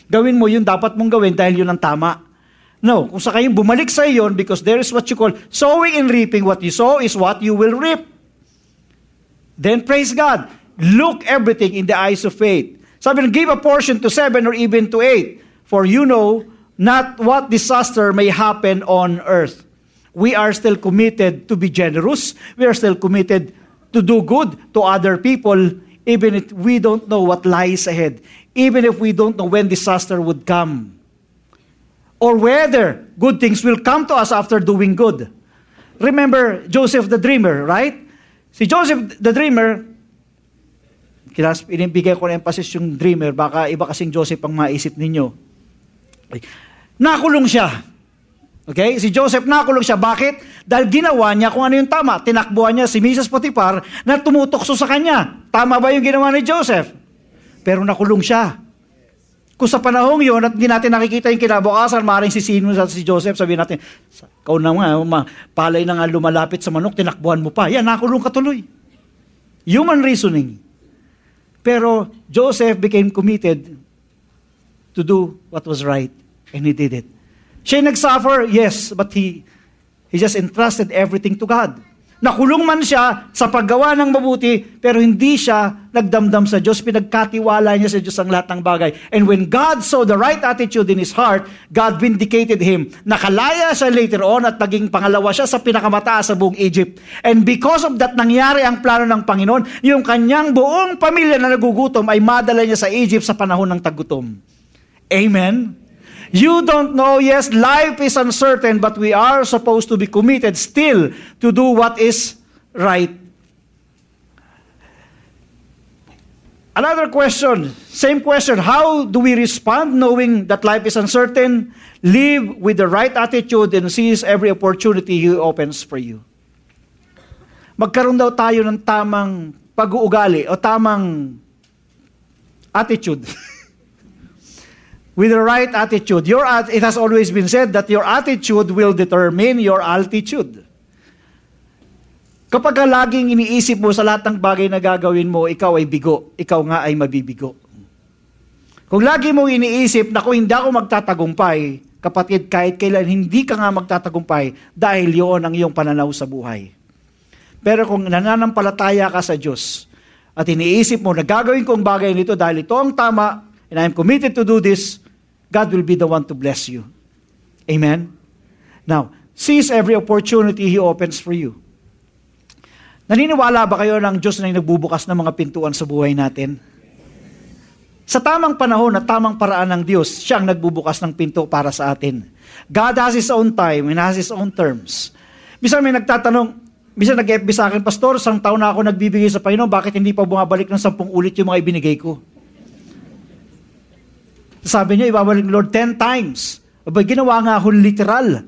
B: Gawin mo yun dapat mong gawin dahil yun ang tama. No, kung sa kayong bumalik sa iyon because there is what you call sowing and reaping. What you sow is what you will reap. Then praise God. Look everything in the eyes of faith. Sabi na, give a portion to seven or even to eight. For you know not what disaster may happen on earth. We are still committed to be generous. We are still committed to do good to other people, even if we don't know what lies ahead. Even if we don't know when disaster would come or whether good things will come to us after doing good. Remember Joseph the dreamer, right? Si Joseph the dreamer, kinas, inibigay ko ng emphasis yung dreamer, baka iba kasing Joseph ang maisip ninyo. Nakulong siya. Okay? Si Joseph nakulong siya. Bakit? Dahil ginawa niya kung ano yung tama. Tinakbuhan niya si Mrs. Potiphar na tumutokso sa kanya. Tama ba yung ginawa ni Joseph? Pero nakulong siya. Kung sa panahong yon at hindi natin nakikita yung kinabukasan, maaaring si Sino sa si Joseph, sabi natin, ikaw na nga, ma, palay na nga lumalapit sa manok, tinakbuhan mo pa. Yan, nakulong ka tuloy. Human reasoning. Pero Joseph became committed to do what was right, and he did it. Siya nagsuffer, yes, but he, he just entrusted everything to God. Nakulong man siya sa paggawa ng mabuti, pero hindi siya nagdamdam sa Diyos. Pinagkatiwala niya sa Diyos ang lahat ng bagay. And when God saw the right attitude in his heart, God vindicated him. Nakalaya siya later on at naging pangalawa siya sa pinakamataas sa buong Egypt. And because of that, nangyari ang plano ng Panginoon. Yung kanyang buong pamilya na nagugutom ay madala niya sa Egypt sa panahon ng tagutom. Amen? You don't know, yes, life is uncertain, but we are supposed to be committed still to do what is right. Another question, same question. How do we respond knowing that life is uncertain? Live with the right attitude and seize every opportunity He opens for you. Magkaroon daw tayo ng tamang pag-uugali o tamang attitude. with the right attitude. Your, it has always been said that your attitude will determine your altitude. Kapag laging iniisip mo sa lahat ng bagay na gagawin mo, ikaw ay bigo, ikaw nga ay mabibigo. Kung lagi mo iniisip na kung hindi ako magtatagumpay, kapatid, kahit kailan hindi ka nga magtatagumpay dahil yun ang iyong pananaw sa buhay. Pero kung nananampalataya ka sa Diyos at iniisip mo na gagawin ko ang bagay nito dahil ito ang tama and I am committed to do this, God will be the one to bless you. Amen? Now, seize every opportunity He opens for you. Naniniwala ba kayo ng Diyos na nagbubukas ng mga pintuan sa buhay natin? Sa tamang panahon at tamang paraan ng Diyos, siya ang nagbubukas ng pinto para sa atin. God has His own time and has His own terms. Bisa may nagtatanong, bisa nag-FB sa akin, Pastor, isang taon na ako nagbibigay sa Panginoon, bakit hindi pa bumabalik ng sampung ulit yung mga ibinigay ko? Sabi niya, ibabalik ng Lord 10 times. Aba, ginawa nga ako literal.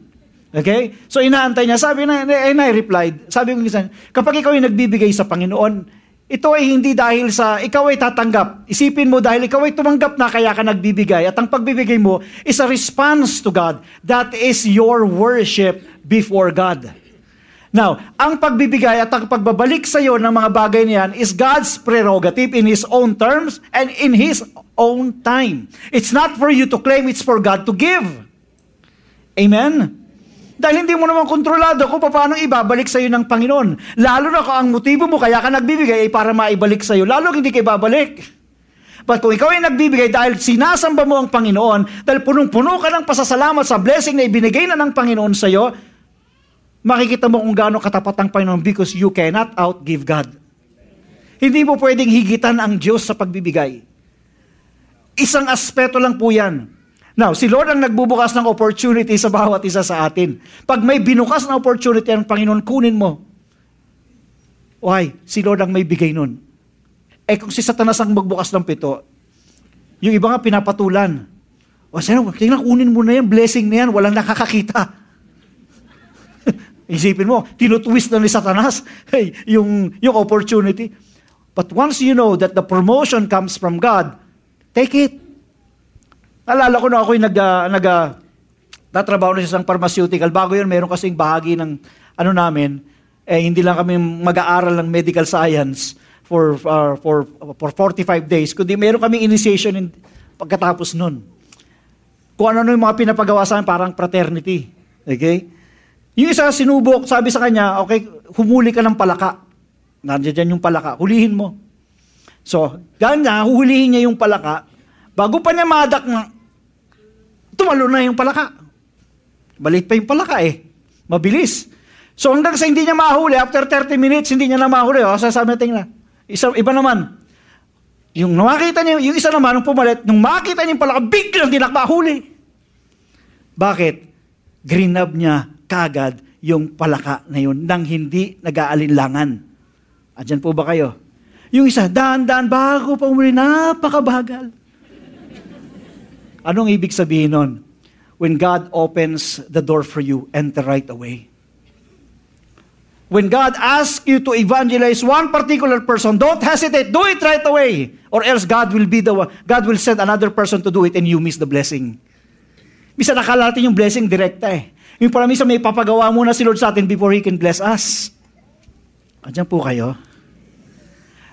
B: Okay? So inaantay niya. Sabi na, and I replied, sabi ko minsan, kapag ikaw ay nagbibigay sa Panginoon, ito ay hindi dahil sa ikaw ay tatanggap. Isipin mo dahil ikaw ay tumanggap na kaya ka nagbibigay. At ang pagbibigay mo is a response to God. That is your worship before God. Now, ang pagbibigay at ang pagbabalik sa iyo ng mga bagay niyan is God's prerogative in His own terms and in His own time. It's not for you to claim, it's for God to give. Amen? Dahil hindi mo naman kontrolado kung paano ibabalik sa iyo ng Panginoon. Lalo na kung ang motibo mo kaya ka nagbibigay ay para maibalik sa iyo. Lalo hindi ka ibabalik. But kung ikaw ay nagbibigay dahil sinasamba mo ang Panginoon, dahil punong-puno ka ng pasasalamat sa blessing na ibinigay na ng Panginoon sa iyo, makikita mo kung gaano katapat ang Panginoon because you cannot outgive God. Hindi mo pwedeng higitan ang Diyos sa pagbibigay. Isang aspeto lang po yan. Now, si Lord ang nagbubukas ng opportunity sa bawat isa sa atin. Pag may binukas na opportunity ang Panginoon, kunin mo. Why? Si Lord ang may bigay nun. Eh kung si Satanas ang magbukas ng pito, yung iba nga pinapatulan. O sana, tingnan, kunin mo na yan, blessing na yan, walang nakakakita. Isipin mo, tinutwist na ni Satanas hey, yung, yung opportunity. But once you know that the promotion comes from God, take it. Alala ko na ako'y nag, uh, nag uh, tatrabaho na sa isang pharmaceutical. Bago yun, meron kasing bahagi ng ano namin, eh, hindi lang kami mag-aaral ng medical science for, uh, for, for 45 days, kundi meron kami initiation in, pagkatapos nun. Kung ano yung mga pinapagawa sa amin, parang fraternity. Okay? Yung isa sinubok, sabi sa kanya, okay, humuli ka ng palaka. Nandiyan yung palaka, hulihin mo. So, ganyan, huhulihin niya yung palaka. Bago pa niya madak ng tumalo na yung palaka. Balit pa yung palaka eh. Mabilis. So hanggang sa hindi niya mahuli, after 30 minutes, hindi niya na mahuli. O, sasabi natin na. Isa, iba naman. Yung nakita niya, yung isa naman, nung pumalit, nung makita niya yung palaka, biglang di nakahuli. Bakit? Grinab niya kagad yung palaka na yun nang hindi nag-aalinlangan. Andyan po ba kayo? Yung isa, daan-daan, bago pa umuli, napakabagal. Anong ibig sabihin nun? When God opens the door for you, enter right away. When God asks you to evangelize one particular person, don't hesitate, do it right away. Or else God will be the one, God will send another person to do it and you miss the blessing. Bisa nakala natin yung blessing direkta eh. Yung pala minsan may papagawa muna si Lord sa atin before He can bless us. Andiyan po kayo.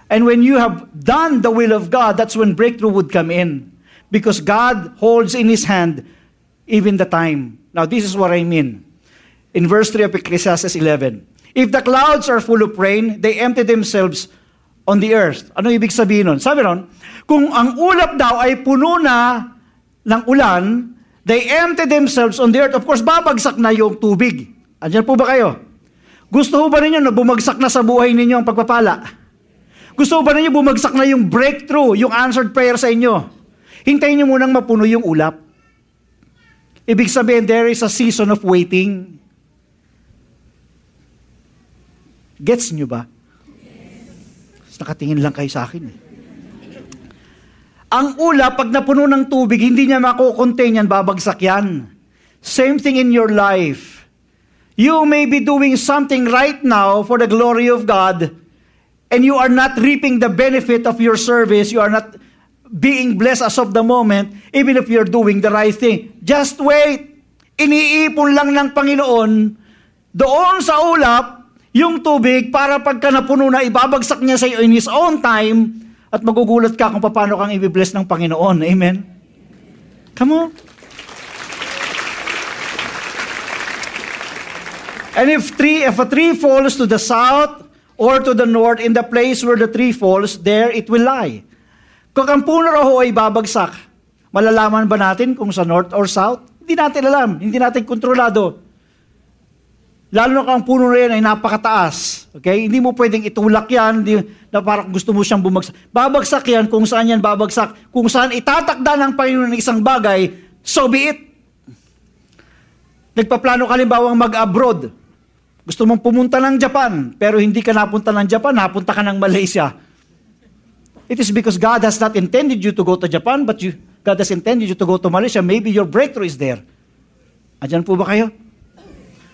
B: And when you have done the will of God, that's when breakthrough would come in. Because God holds in His hand even the time. Now, this is what I mean. In verse 3 of Ecclesiastes 11, If the clouds are full of rain, they empty themselves on the earth. Ano ibig sabihin nun? Sabi nun, kung ang ulap daw ay puno na ng ulan, they empty themselves on the earth. Of course, babagsak na yung tubig. Andiyan po ba kayo? Gusto ba ninyo na bumagsak na sa buhay ninyo ang pagpapala? Gusto ba ninyo bumagsak na yung breakthrough, yung answered prayer sa inyo? Hintayin niyo munang mapuno yung ulap. Ibig sabihin, there is a season of waiting. Gets nyo ba? Yes. Nakatingin lang kayo sa akin. Eh. Ang ulap, pag napuno ng tubig, hindi niya mako-contain yan, babagsak yan. Same thing in your life. You may be doing something right now for the glory of God, and you are not reaping the benefit of your service. You are not being blessed as of the moment, even if you're doing the right thing. Just wait. Iniipon lang ng Panginoon doon sa ulap yung tubig para pagka napuno na ibabagsak niya sa iyo in His own time at magugulat ka kung paano kang ibibless ng Panginoon. Amen? Come on. And if tree, if a tree falls to the south or to the north, in the place where the tree falls, there it will lie. Kung ang puno raw ay babagsak, malalaman ba natin kung sa north or south? Hindi natin alam. Hindi natin kontrolado. Lalo na kung puno na yan ay napakataas. Okay? Hindi mo pwedeng itulak yan hindi, na parang gusto mo siyang bumagsak. Babagsak yan kung saan yan babagsak. Kung saan itatakda ng Panginoon ng isang bagay, so be it. Nagpaplano ka limbawang mag-abroad. Gusto mong pumunta ng Japan, pero hindi ka napunta ng Japan, napunta ka ng Malaysia. It is because God has not intended you to go to Japan, but you, God has intended you to go to Malaysia, maybe your breakthrough is there. Andyan po ba kayo?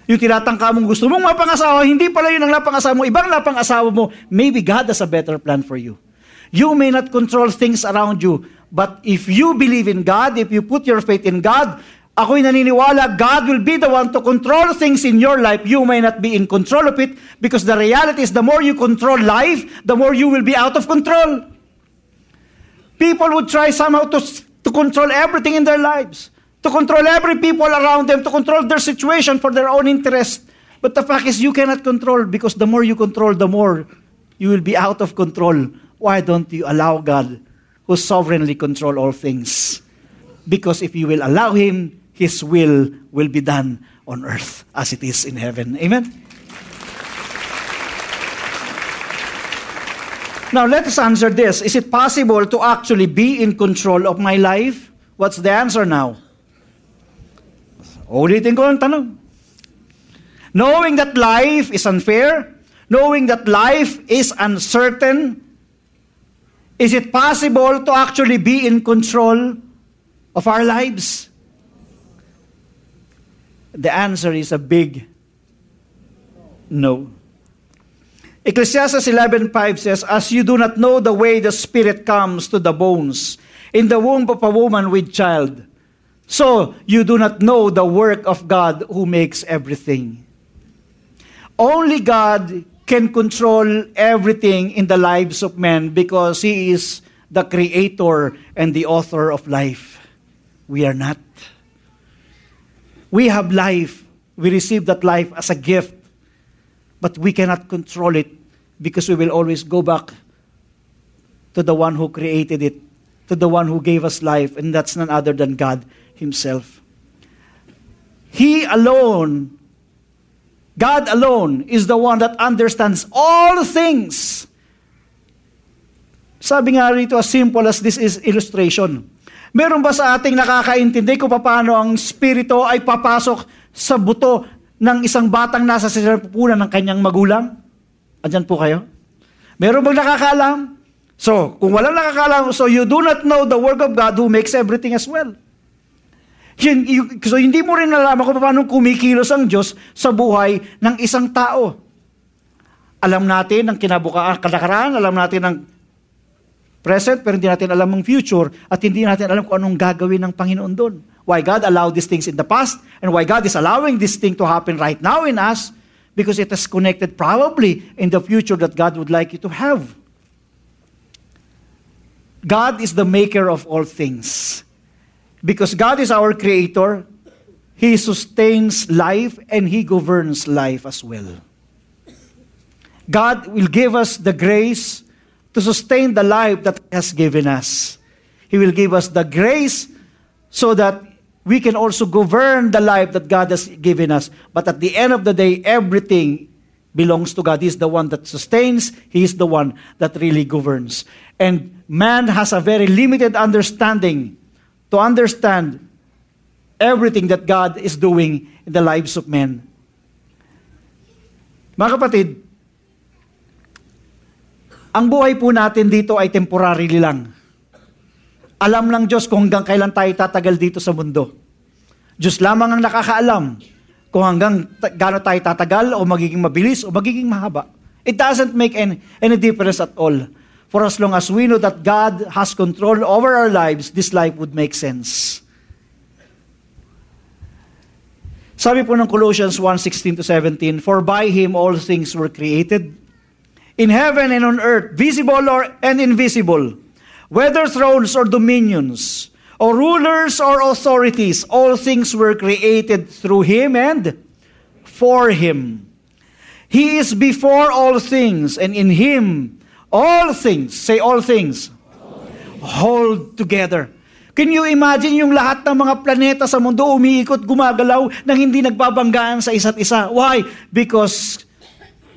B: Yung tinatangka mong gusto mong mapangasawa, hindi pala yun ang napangasawa mo, ibang napangasawa mo, maybe God has a better plan for you. You may not control things around you, but if you believe in God, if you put your faith in God, ako'y naniniwala, God will be the one to control things in your life. You may not be in control of it because the reality is the more you control life, the more you will be out of control. People would try somehow to, to control everything in their lives, to control every people around them, to control their situation for their own interest. But the fact is, you cannot control because the more you control, the more you will be out of control. Why don't you allow God, who sovereignly control all things? Because if you will allow Him, His will will be done on earth as it is in heaven. Amen? Now, let us answer this. Is it possible to actually be in control of my life? What's the answer now? Ulitin ko ang tanong. Knowing that life is unfair, knowing that life is uncertain, is it possible to actually be in control of our lives? The answer is a big no. Ecclesiastes 11:5 says, "As you do not know the way the spirit comes to the bones in the womb of a woman with child, so you do not know the work of God who makes everything." Only God can control everything in the lives of men because he is the creator and the author of life. We are not. We have life. We receive that life as a gift. But we cannot control it because we will always go back to the one who created it, to the one who gave us life, and that's none other than God Himself. He alone, God alone, is the one that understands all things. Sabi nga rito, as simple as this is illustration. Meron ba sa ating nakakaintindi kung paano ang spirito ay papasok sa buto ng isang batang nasa sinapupunan ng kanyang magulang? Andyan po kayo? Meron bang nakakalam? So, kung walang nakakalam, so you do not know the work of God who makes everything as well. So, hindi mo rin nalaman kung paano kumikilos ang Diyos sa buhay ng isang tao. Alam natin ang kinabukaan, alam natin ang present, pero hindi natin alam ang future, at hindi natin alam kung anong gagawin ng Panginoon doon. Why God allowed these things in the past, and why God is allowing this thing to happen right now in us, because it is connected probably in the future that God would like you to have. God is the maker of all things. Because God is our creator, He sustains life and He governs life as well. God will give us the grace to sustain the life that He has given us. He will give us the grace so that we can also govern the life that God has given us. But at the end of the day, everything belongs to God. He's the one that sustains, He's the one that really governs. And man has a very limited understanding to understand everything that God is doing in the lives of men. Mga kapatid, ang buhay po natin dito ay temporary lang. Alam ng Diyos kung hanggang kailan tayo tatagal dito sa mundo. Diyos lamang ang nakakaalam kung hanggang gaano tayo tatagal o magiging mabilis o magiging mahaba. It doesn't make any, any difference at all. For as long as we know that God has control over our lives, this life would make sense. Sabi po ng Colossians 1:16 to 17, For by Him all things were created, in heaven and on earth, visible or and invisible, whether thrones or dominions, or rulers or authorities, all things were created through him and for him. He is before all things, and in him all things, say all things, hold together. Can you imagine yung lahat ng mga planeta sa mundo umiikot, gumagalaw, nang hindi nagbabanggaan sa isa't isa? Why? Because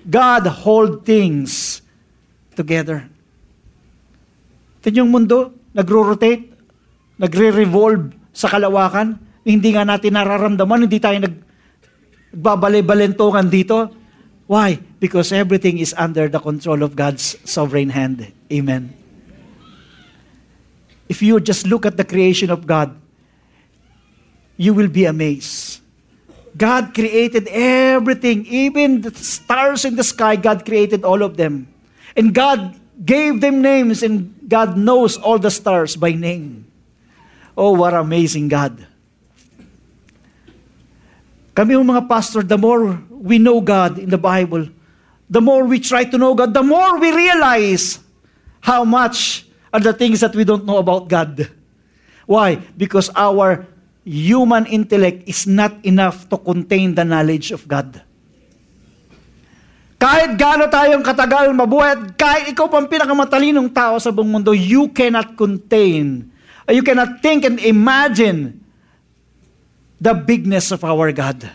B: God hold things together. Ito yung mundo, nagro-rotate, nagre-revolve sa kalawakan. Hindi nga natin nararamdaman, hindi tayo nag balentongan dito. Why? Because everything is under the control of God's sovereign hand. Amen. if you just look at the creation of God, you will be amazed. God created everything, even the stars in the sky, God created all of them. And God gave them names, and God knows all the stars by name. Oh, what amazing God. Kami yung mga pastor, the more we know God in the Bible, the more we try to know God, the more we realize how much are the things that we don't know about God. Why? Because our human intellect is not enough to contain the knowledge of God. Kahit gaano tayong katagal mabuhay, at kahit ikaw pang pinakamatalinong tao sa buong mundo, you cannot contain, you cannot think and imagine the bigness of our God.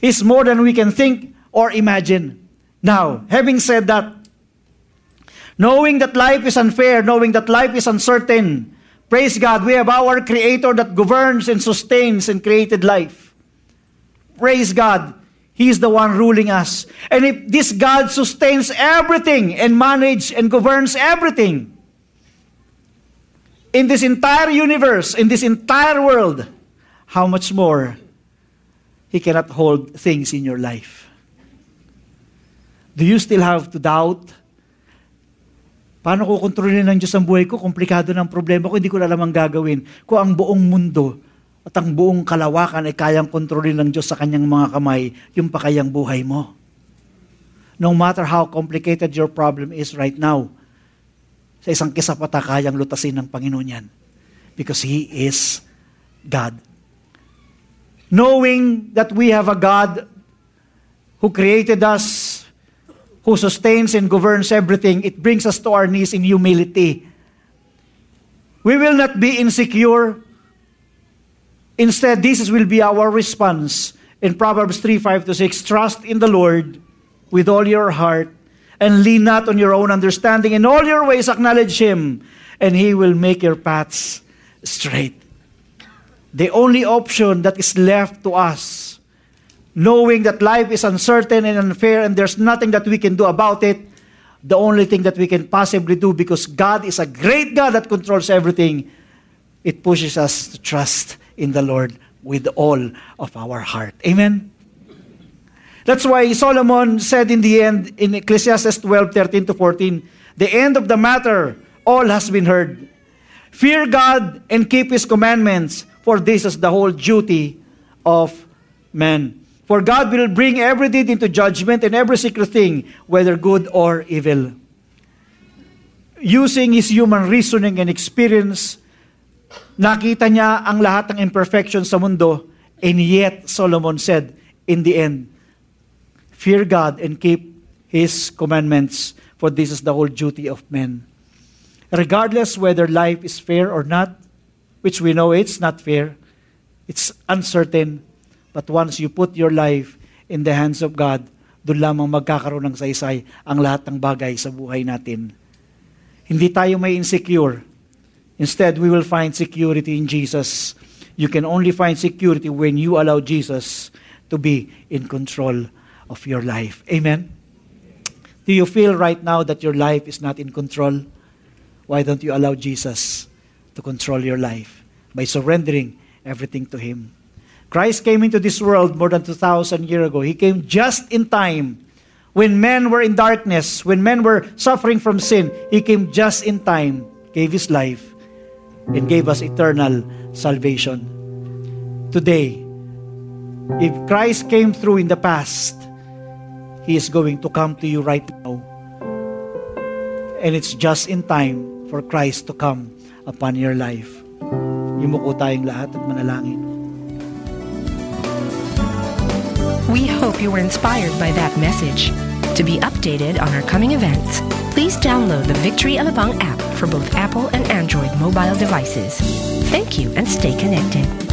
B: He's more than we can think or imagine. Now, having said that, knowing that life is unfair, knowing that life is uncertain, praise God, we have our Creator that governs and sustains and created life. Praise God, He is the one ruling us. And if this God sustains everything and manages and governs everything in this entire universe, in this entire world, how much more He cannot hold things in your life? Do you still have to doubt? Paano ko kontrolin ng Diyos ang buhay ko? Komplikado ng problema ko, hindi ko alam ang gagawin. Kung ang buong mundo at ang buong kalawakan ay kayang kontrolin ng Diyos sa kanyang mga kamay, yung pa kayang buhay mo. No matter how complicated your problem is right now, sa isang kisapata kayang lutasin ng Panginoon yan. Because He is God. Knowing that we have a God who created us, who sustains and governs everything, it brings us to our knees in humility. We will not be insecure. Instead, this will be our response. In Proverbs 3 5 to 6, trust in the Lord with all your heart and lean not on your own understanding. In all your ways, acknowledge Him, and He will make your paths straight. The only option that is left to us, knowing that life is uncertain and unfair and there's nothing that we can do about it, the only thing that we can possibly do because God is a great God that controls everything, it pushes us to trust in the Lord with all of our heart. Amen? That's why Solomon said in the end, in Ecclesiastes 12, 13 to 14, the end of the matter, all has been heard. Fear God and keep His commandments, for this is the whole duty of man. For God will bring every deed into judgment and every secret thing, whether good or evil. Using his human reasoning and experience, nakita niya ang lahat ng imperfections sa mundo, and yet, Solomon said, in the end, fear God and keep his commandments, for this is the whole duty of men. Regardless whether life is fair or not, which we know it's not fair, it's uncertain, but once you put your life in the hands of God, doon lamang magkakaroon ng saysay ang lahat ng bagay sa buhay natin. Hindi tayo may insecure. Instead, we will find security in Jesus. You can only find security when you allow Jesus to be in control of your life. Amen? Do you feel right now that your life is not in control? Why don't you allow Jesus to control your life by surrendering everything to Him? Christ came into this world more than 2,000 years ago. He came just in time. When men were in darkness, when men were suffering from sin, He came just in time, gave His life, and gave us eternal salvation. Today, if Christ came through in the past, He is going to come to you right now. And it's just in time for Christ to come upon your life. Yumuko tayong lahat at manalangin.
A: We hope you were inspired by that message. To be updated on our coming events, please download the Victory Alabang app for both Apple and Android mobile devices. Thank you and stay connected.